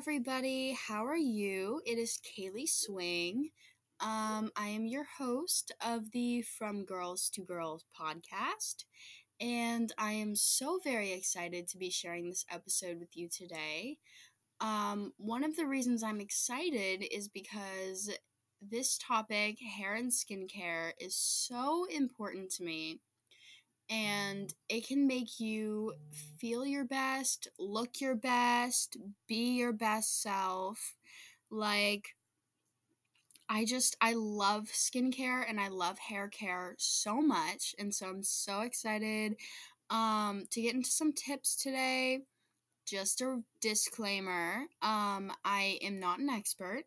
everybody. How are you? It is Kaylee Swing. Um, I am your host of the From Girls to Girls podcast, and I am so very excited to be sharing this episode with you today. Um, one of the reasons I'm excited is because this topic, hair and skincare, is so important to me and it can make you feel your best, look your best, be your best self. Like, I just, I love skincare and I love hair care so much. And so I'm so excited um, to get into some tips today. Just a disclaimer um, I am not an expert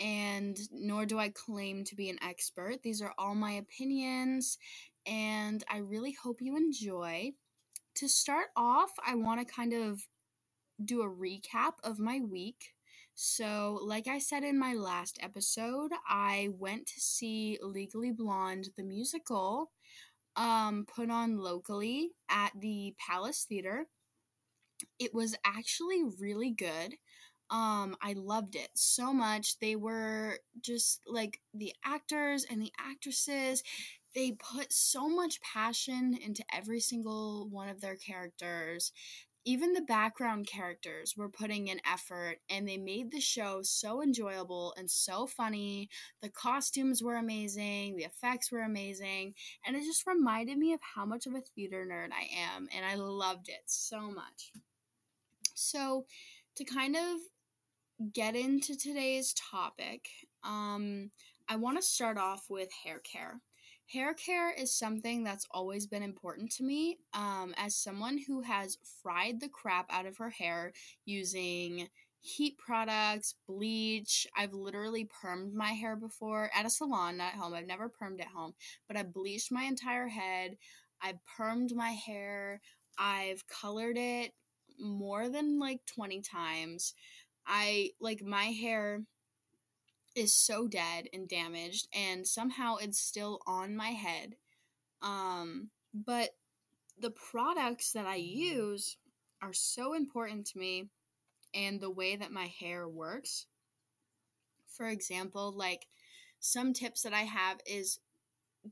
and nor do I claim to be an expert. These are all my opinions and I really hope you enjoy. To start off, I want to kind of do a recap of my week. So, like I said in my last episode, I went to see Legally Blonde, the musical, um, put on locally at the Palace Theater. It was actually really good. Um, I loved it so much. They were just like the actors and the actresses they put so much passion into every single one of their characters. Even the background characters were putting in effort and they made the show so enjoyable and so funny. The costumes were amazing, the effects were amazing, and it just reminded me of how much of a theater nerd I am, and I loved it so much. So, to kind of get into today's topic, um, I want to start off with hair care. Hair care is something that's always been important to me. Um, as someone who has fried the crap out of her hair using heat products, bleach. I've literally permed my hair before at a salon, not at home. I've never permed at home, but I bleached my entire head. I've permed my hair. I've colored it more than like 20 times. I like my hair is so dead and damaged and somehow it's still on my head. Um but the products that i use are so important to me and the way that my hair works. For example like some tips that i have is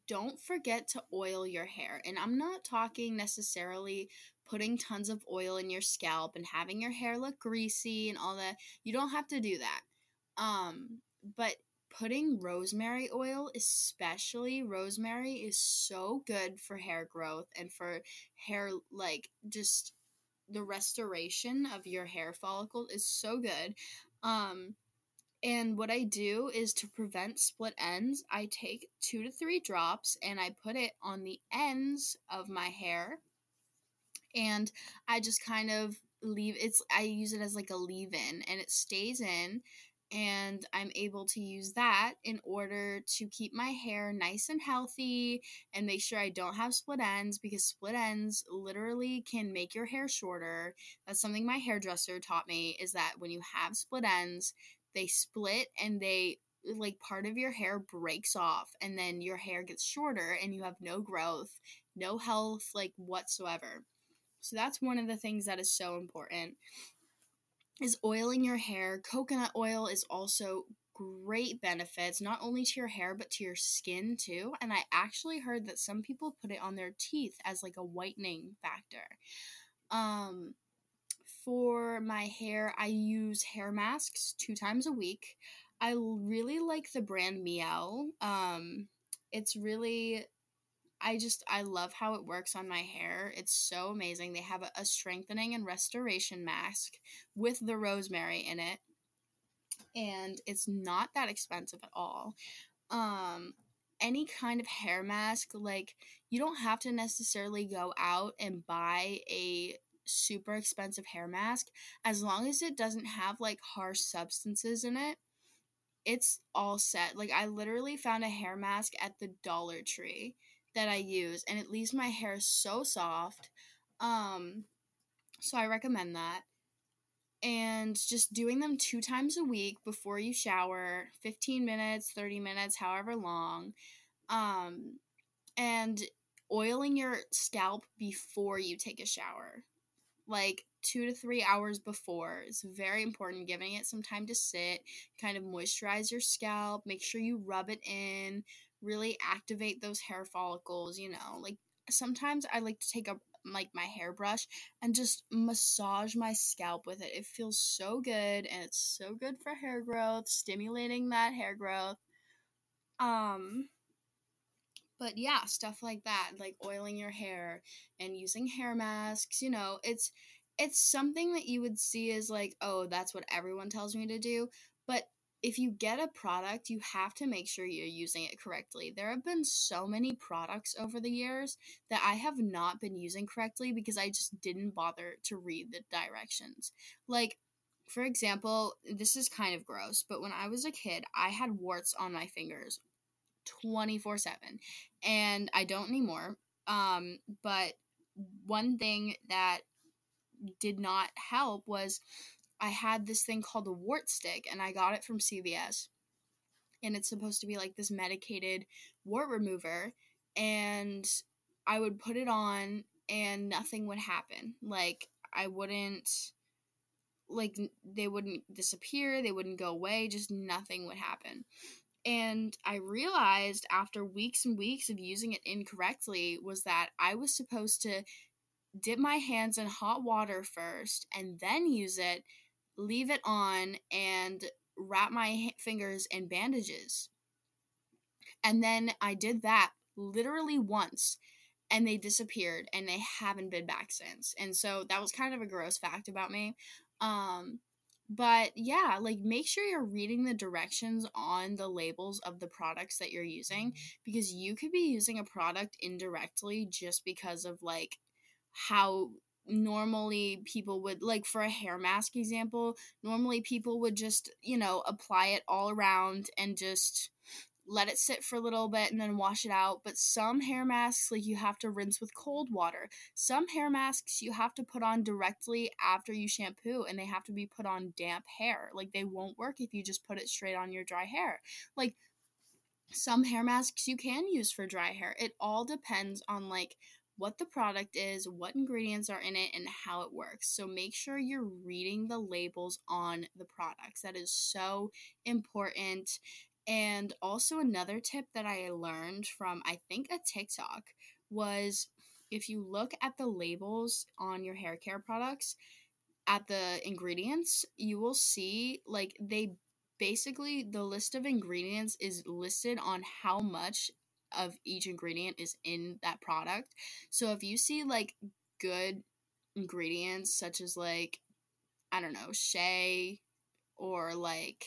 don't forget to oil your hair and i'm not talking necessarily putting tons of oil in your scalp and having your hair look greasy and all that. You don't have to do that. Um but putting rosemary oil, especially rosemary, is so good for hair growth and for hair, like just the restoration of your hair follicle is so good. Um, and what I do is to prevent split ends, I take two to three drops and I put it on the ends of my hair. And I just kind of leave it's I use it as like a leave in and it stays in and I'm able to use that in order to keep my hair nice and healthy and make sure I don't have split ends because split ends literally can make your hair shorter. That's something my hairdresser taught me is that when you have split ends, they split and they like part of your hair breaks off and then your hair gets shorter and you have no growth, no health like whatsoever. So that's one of the things that is so important is oiling your hair. Coconut oil is also great benefits, not only to your hair, but to your skin too. And I actually heard that some people put it on their teeth as like a whitening factor. Um, for my hair, I use hair masks two times a week. I really like the brand Mielle. Um, it's really I just I love how it works on my hair. It's so amazing. They have a, a strengthening and restoration mask with the rosemary in it. And it's not that expensive at all. Um any kind of hair mask like you don't have to necessarily go out and buy a super expensive hair mask as long as it doesn't have like harsh substances in it it's all set like i literally found a hair mask at the dollar tree that I use and it leaves my hair so soft. Um so I recommend that. And just doing them two times a week before you shower, 15 minutes, 30 minutes, however long. Um and oiling your scalp before you take a shower. Like two to three hours before. It's very important giving it some time to sit, kind of moisturize your scalp, make sure you rub it in, really activate those hair follicles, you know. Like sometimes I like to take a like my hairbrush and just massage my scalp with it. It feels so good and it's so good for hair growth, stimulating that hair growth. Um but yeah, stuff like that, like oiling your hair and using hair masks, you know, it's it's something that you would see as like, oh, that's what everyone tells me to do, but if you get a product, you have to make sure you're using it correctly. There have been so many products over the years that I have not been using correctly because I just didn't bother to read the directions. Like, for example, this is kind of gross, but when I was a kid, I had warts on my fingers 24 7. And I don't anymore. Um, but one thing that did not help was I had this thing called a wart stick, and I got it from CVS. And it's supposed to be like this medicated wart remover. And I would put it on, and nothing would happen. Like, I wouldn't, like, they wouldn't disappear, they wouldn't go away, just nothing would happen. And I realized after weeks and weeks of using it incorrectly was that I was supposed to dip my hands in hot water first and then use it leave it on, and wrap my fingers in bandages. And then I did that literally once and they disappeared and they haven't been back since. And so that was kind of a gross fact about me. Um but yeah, like make sure you're reading the directions on the labels of the products that you're using because you could be using a product indirectly just because of like how normally people would like for a hair mask example normally people would just you know apply it all around and just let it sit for a little bit and then wash it out. But some hair masks like you have to rinse with cold water. Some hair masks you have to put on directly after you shampoo and they have to be put on damp hair. Like they won't work if you just put it straight on your dry hair. Like some hair masks you can use for dry hair. It all depends on like what the product is, what ingredients are in it, and how it works. So make sure you're reading the labels on the products. That is so important. And also, another tip that I learned from, I think, a TikTok was if you look at the labels on your hair care products, at the ingredients, you will see like they basically the list of ingredients is listed on how much of each ingredient is in that product. So if you see like good ingredients such as like I don't know, shea or like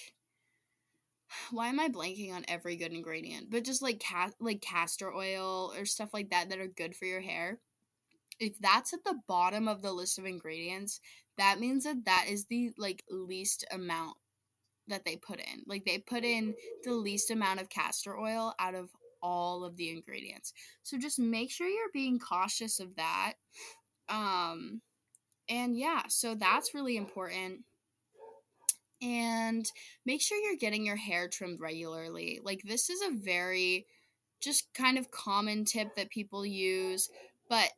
why am I blanking on every good ingredient? But just like ca- like castor oil or stuff like that that are good for your hair. If that's at the bottom of the list of ingredients, that means that that is the like least amount that they put in. Like they put in the least amount of castor oil out of all of the ingredients. So just make sure you're being cautious of that. Um and yeah, so that's really important. And make sure you're getting your hair trimmed regularly. Like this is a very just kind of common tip that people use, but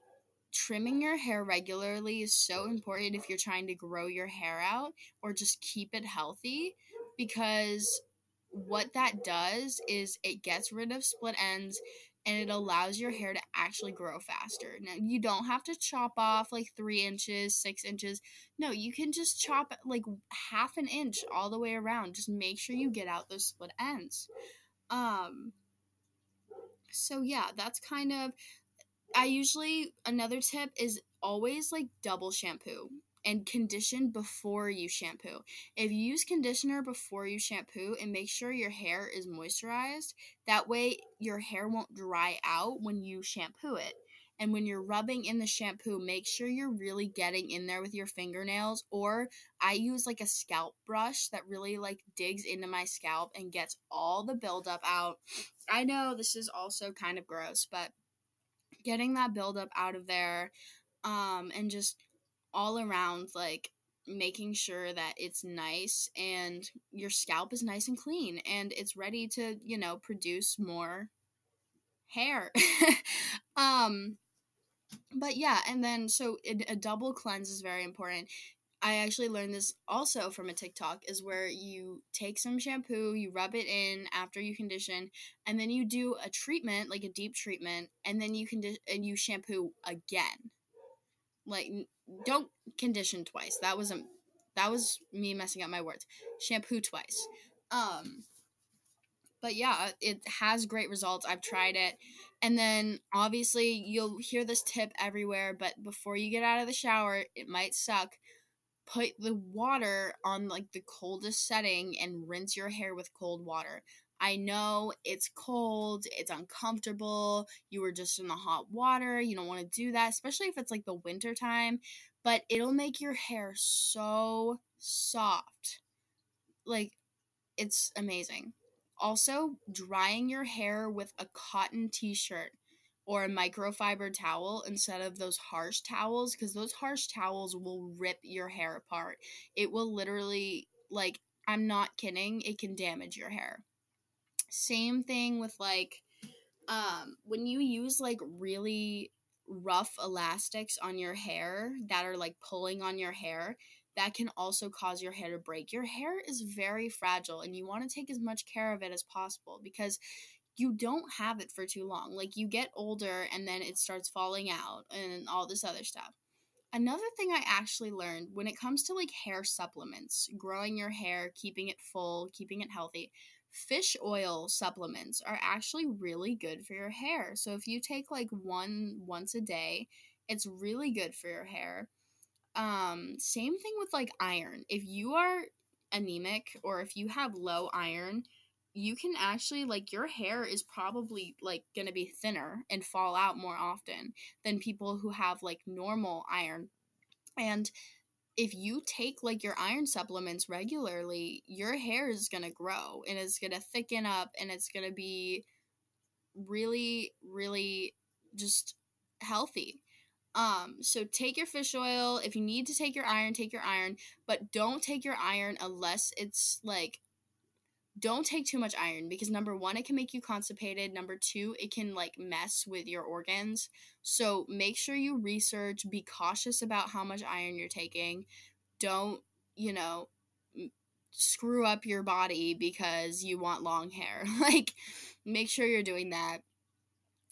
trimming your hair regularly is so important if you're trying to grow your hair out or just keep it healthy because what that does is it gets rid of split ends and it allows your hair to actually grow faster. Now, you don't have to chop off like three inches, six inches. No, you can just chop like half an inch all the way around. Just make sure you get out those split ends. Um, so yeah, that's kind of. I usually, another tip is always like double shampoo and condition before you shampoo. If you use conditioner before you shampoo and make sure your hair is moisturized, that way your hair won't dry out when you shampoo it. And when you're rubbing in the shampoo, make sure you're really getting in there with your fingernails or I use like a scalp brush that really like digs into my scalp and gets all the buildup out. I know this is also kind of gross, but getting that buildup out of there um and just all around like making sure that it's nice and your scalp is nice and clean and it's ready to, you know, produce more hair. um but yeah, and then so a double cleanse is very important. I actually learned this also from a TikTok is where you take some shampoo, you rub it in after you condition, and then you do a treatment, like a deep treatment, and then you can condi- and you shampoo again. Like don't condition twice. That wasn't that was me messing up my words. Shampoo twice. Um but yeah, it has great results. I've tried it. And then obviously you'll hear this tip everywhere, but before you get out of the shower, it might suck. Put the water on like the coldest setting and rinse your hair with cold water. I know it's cold, it's uncomfortable, you were just in the hot water, you don't want to do that, especially if it's like the winter time, but it'll make your hair so soft. Like it's amazing. Also, drying your hair with a cotton t shirt or a microfiber towel instead of those harsh towels because those harsh towels will rip your hair apart. It will literally, like, I'm not kidding, it can damage your hair. Same thing with like, um, when you use like really rough elastics on your hair that are like pulling on your hair, that can also cause your hair to break. Your hair is very fragile and you want to take as much care of it as possible because you don't have it for too long. Like you get older and then it starts falling out and all this other stuff. Another thing I actually learned when it comes to like hair supplements, growing your hair, keeping it full, keeping it healthy, fish oil supplements are actually really good for your hair. So if you take like one once a day, it's really good for your hair. Um, same thing with like iron. If you are anemic or if you have low iron, you can actually like your hair is probably like going to be thinner and fall out more often than people who have like normal iron. And if you take like your iron supplements regularly, your hair is going to grow and it's going to thicken up and it's going to be really really just healthy. Um, so take your fish oil. If you need to take your iron, take your iron, but don't take your iron unless it's like don't take too much iron because number one, it can make you constipated. Number two, it can like mess with your organs. So make sure you research, be cautious about how much iron you're taking. Don't, you know, screw up your body because you want long hair. like, make sure you're doing that.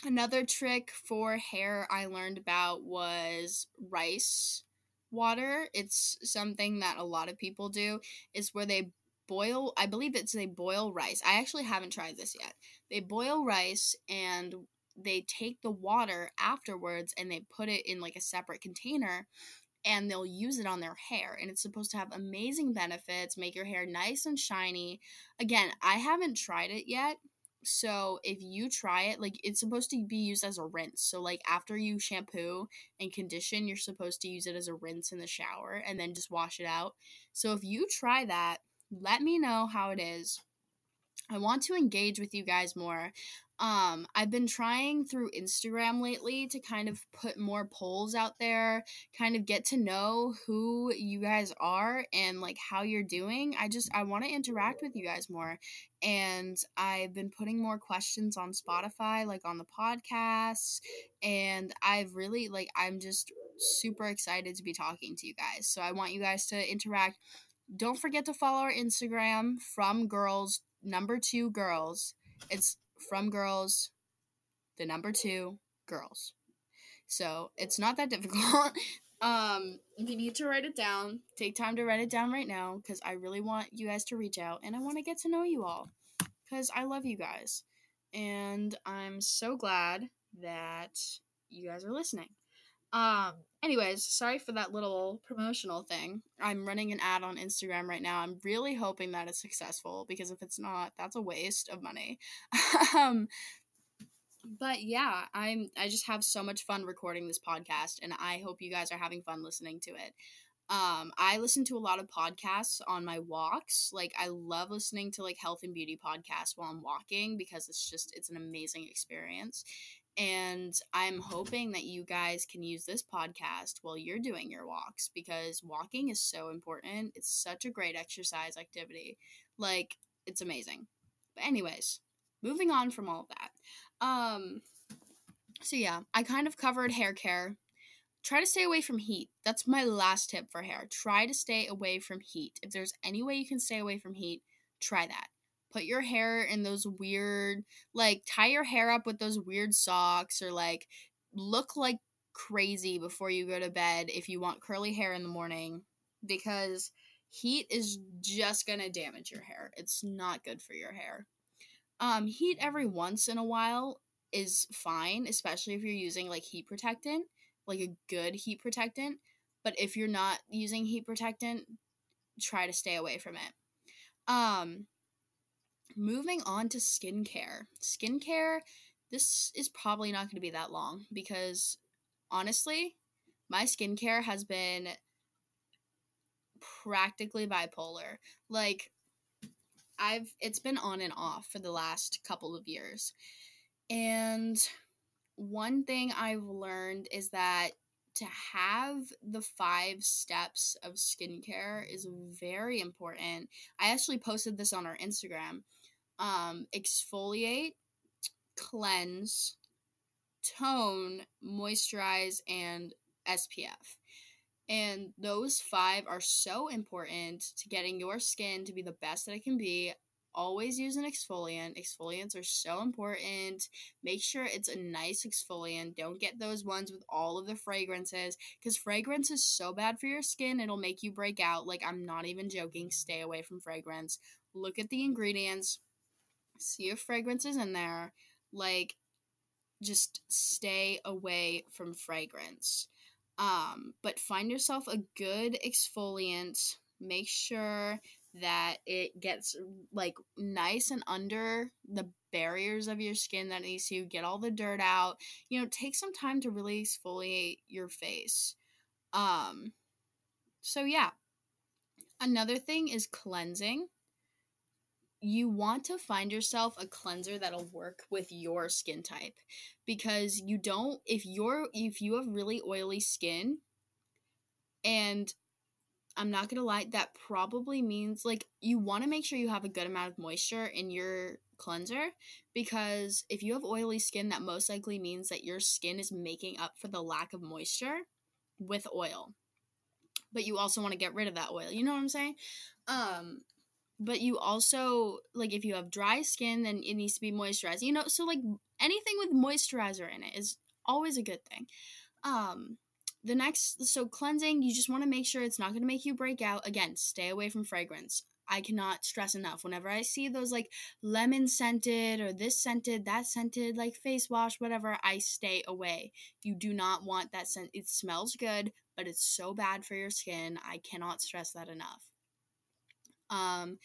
Another trick for hair I learned about was rice water. It's something that a lot of people do is where they boil I believe it's they boil rice. I actually haven't tried this yet. They boil rice and they take the water afterwards and they put it in like a separate container and they'll use it on their hair and it's supposed to have amazing benefits, make your hair nice and shiny. Again, I haven't tried it yet so if you try it, like it's supposed to be used as a rinse. So like after you shampoo and condition, you're supposed to use it as a rinse in the shower and then just wash it out. So if you try that, let me know how it is. I want to engage with you guys more. Um, I've been trying through Instagram lately to kind of put more polls out there, kind of get to know who you guys are and like how you're doing. I just I want to interact with you guys more. And I've been putting more questions on Spotify, like on the podcasts, and I've really like I'm just super excited to be talking to you guys. So I want you guys to interact. Don't forget to follow our Instagram from girls number 2 girls. It's from girls, the number two, girls. So it's not that difficult. um, if you need to write it down, take time to write it down right now because I really want you guys to reach out and I want to get to know you all because I love you guys. And I'm so glad that you guys are listening. Um, anyways, sorry for that little promotional thing. I'm running an ad on Instagram right now. I'm really hoping that it's successful because if it's not, that's a waste of money. um, but yeah, I'm I just have so much fun recording this podcast and I hope you guys are having fun listening to it. Um, I listen to a lot of podcasts on my walks. Like I love listening to like health and beauty podcasts while I'm walking because it's just it's an amazing experience. And I'm hoping that you guys can use this podcast while you're doing your walks because walking is so important. It's such a great exercise activity. Like, it's amazing. But, anyways, moving on from all of that. Um, So yeah, I kind of covered hair care. Try to stay away from heat. That's my last tip for hair. Try to stay away from heat. If there's any way you can stay away from heat, try that. Put your hair in those weird, like, tie your hair up with those weird socks or, like, look like crazy before you go to bed if you want curly hair in the morning because heat is just going to damage your hair. It's not good for your hair. Um, heat every once in a while is fine, especially if you're using like heat protectant, like a good heat protectant. But if you're not using heat protectant, try to stay away from it. Um, moving on to skincare. Skincare, this is probably not going to be that long because honestly, my skincare has been practically bipolar. Like I've it's been on and off for the last couple of years. And one thing I've learned is that to have the five steps of skincare is very important. I actually posted this on our Instagram. Um, exfoliate, cleanse, tone, moisturize, and SPF. And those five are so important to getting your skin to be the best that it can be. Always use an exfoliant. Exfoliants are so important. Make sure it's a nice exfoliant. Don't get those ones with all of the fragrances because fragrance is so bad for your skin. It'll make you break out. Like, I'm not even joking. Stay away from fragrance. Look at the ingredients, see if fragrance is in there. Like, just stay away from fragrance. Um, but find yourself a good exfoliant. Make sure that it gets like nice and under the barriers of your skin that needs to get all the dirt out. You know, take some time to really exfoliate your face. Um, so yeah. Another thing is cleansing you want to find yourself a cleanser that'll work with your skin type. Because you don't if you're if you have really oily skin and I'm not going to lie that probably means like you want to make sure you have a good amount of moisture in your cleanser because if you have oily skin that most likely means that your skin is making up for the lack of moisture with oil. But you also want to get rid of that oil you know what i'm saying? Um but you also like if you have dry skin then it needs to be moisturized you know so like anything with moisturizer in it is always a good thing. Um the next so cleansing you just want to make sure it's not going to make you break out. Again stay away from fragrance. I cannot stress enough. Whenever i see those like lemon scented or this scented that scented like face wash whatever i stay away. You do not want that scent. It smells good but it's so bad for your skin. I cannot stress that enough um,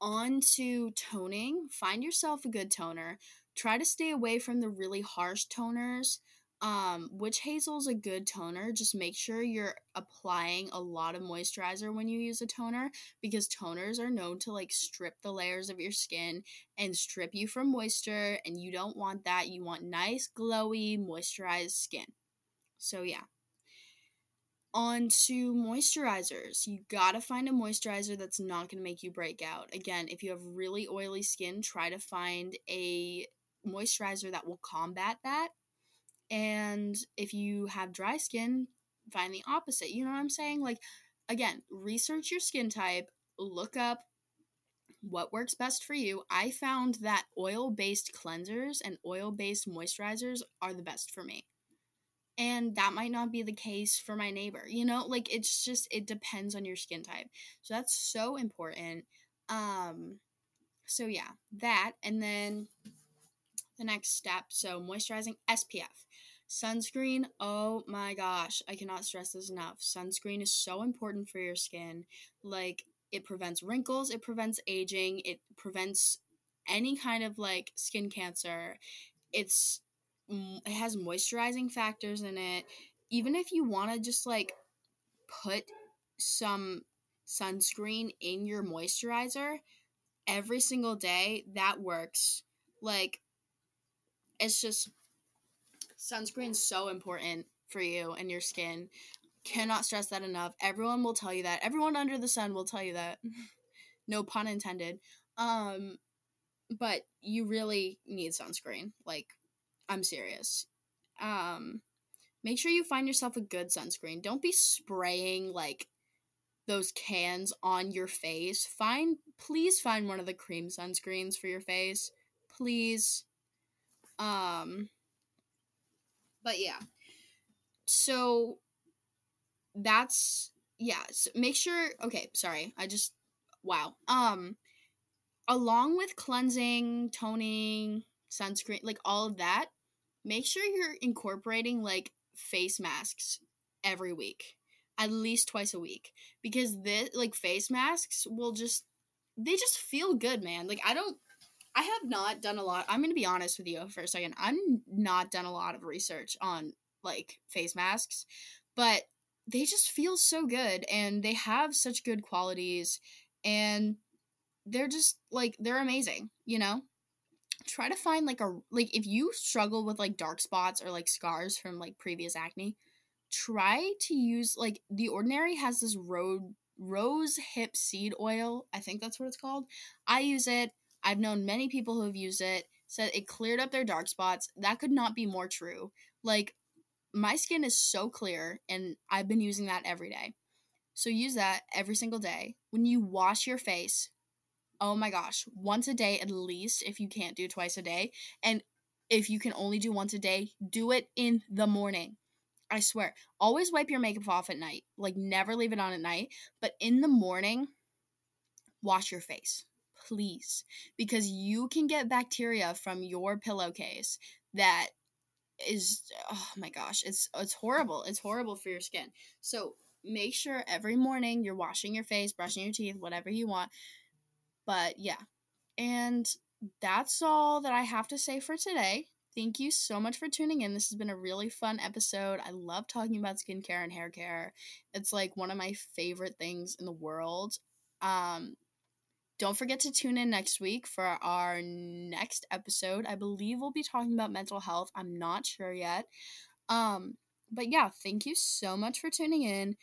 on to toning. Find yourself a good toner. Try to stay away from the really harsh toners. Um, witch hazel is a good toner. Just make sure you're applying a lot of moisturizer when you use a toner because toners are known to like strip the layers of your skin and strip you from moisture, and you don't want that. You want nice, glowy, moisturized skin. So, yeah on to moisturizers. You gotta find a moisturizer that's not gonna make you break out. Again, if you have really oily skin, try to find a moisturizer that will combat that. And if you have dry skin, find the opposite. You know what I'm saying? Like, again, research your skin type, look up what works best for you. I found that oil based cleansers and oil based moisturizers are the best for me and that might not be the case for my neighbor you know like it's just it depends on your skin type. So that's so important um so yeah that and then the next step so moisturizing spf sunscreen oh my gosh i cannot stress this enough sunscreen is so important for your skin like it prevents wrinkles it prevents aging it prevents any kind of like skin cancer it's it has moisturizing factors in it. Even if you want to just like put some sunscreen in your moisturizer every single day, that works. Like it's just sunscreen's so important for you and your skin. Cannot stress that enough. Everyone will tell you that. Everyone under the sun will tell you that. no pun intended. Um but you really need sunscreen. Like I'm serious. um make sure you find yourself a good sunscreen. Don't be spraying like those cans on your face. Find please find one of the cream sunscreens for your face. Please. Um but yeah. So that's yeah, so make sure okay, sorry. I just wow. Um along with cleansing, toning, sunscreen, like all of that, make sure you're incorporating like face masks every week at least twice a week because this like face masks will just they just feel good man. Like i don't i have not done a lot i'm gonna be honest with you for a second i'm not done a lot of research on like face masks but they just feel so good and they have such good qualities and they're just like they're amazing you know try to find like a like if you struggle with like dark spots or like scars from like previous acne try to use like the ordinary has this road rose hip seed oil i think that's what it's called. I use it. I've known many people who have used it. Said it cleared up their dark spots. That could not be more true. Like my skin is so clear and i've been using that every day. So use that every single day. When you wash your face oh my gosh, once a day at least if you can't do twice a day. And if you can only do once a day, do it in the morning. I swear. Always wipe your makeup off at night. Like never leave it on at night, but in the morning wash your face. Please, because you can get bacteria from your pillowcase that is oh my gosh, it's it's horrible. It's horrible for your skin. So, make sure every morning you're washing your face, brushing your teeth, whatever you want but yeah. And that's all that I have to say for today. Thank you so much for tuning in. This has been a really fun episode. I love talking about skincare and hair care. It's like one of my favorite things in the world. Um, don't forget to tune in next week for our next episode. I believe we'll be talking about mental health. I'm not sure yet. Um, but yeah, thank you so much for tuning in.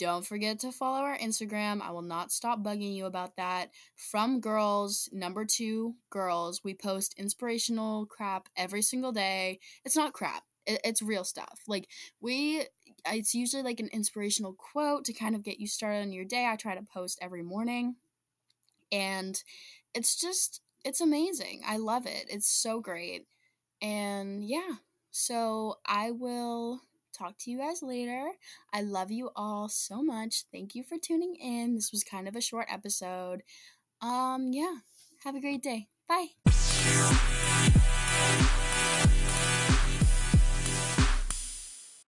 Don't forget to follow our Instagram. I will not stop bugging you about that. From girls, number two, girls, we post inspirational crap every single day. It's not crap, it's real stuff. Like, we, it's usually like an inspirational quote to kind of get you started on your day. I try to post every morning. And it's just, it's amazing. I love it. It's so great. And yeah, so I will talk to you guys later. I love you all so much. Thank you for tuning in. This was kind of a short episode. Um, yeah. Have a great day. Bye.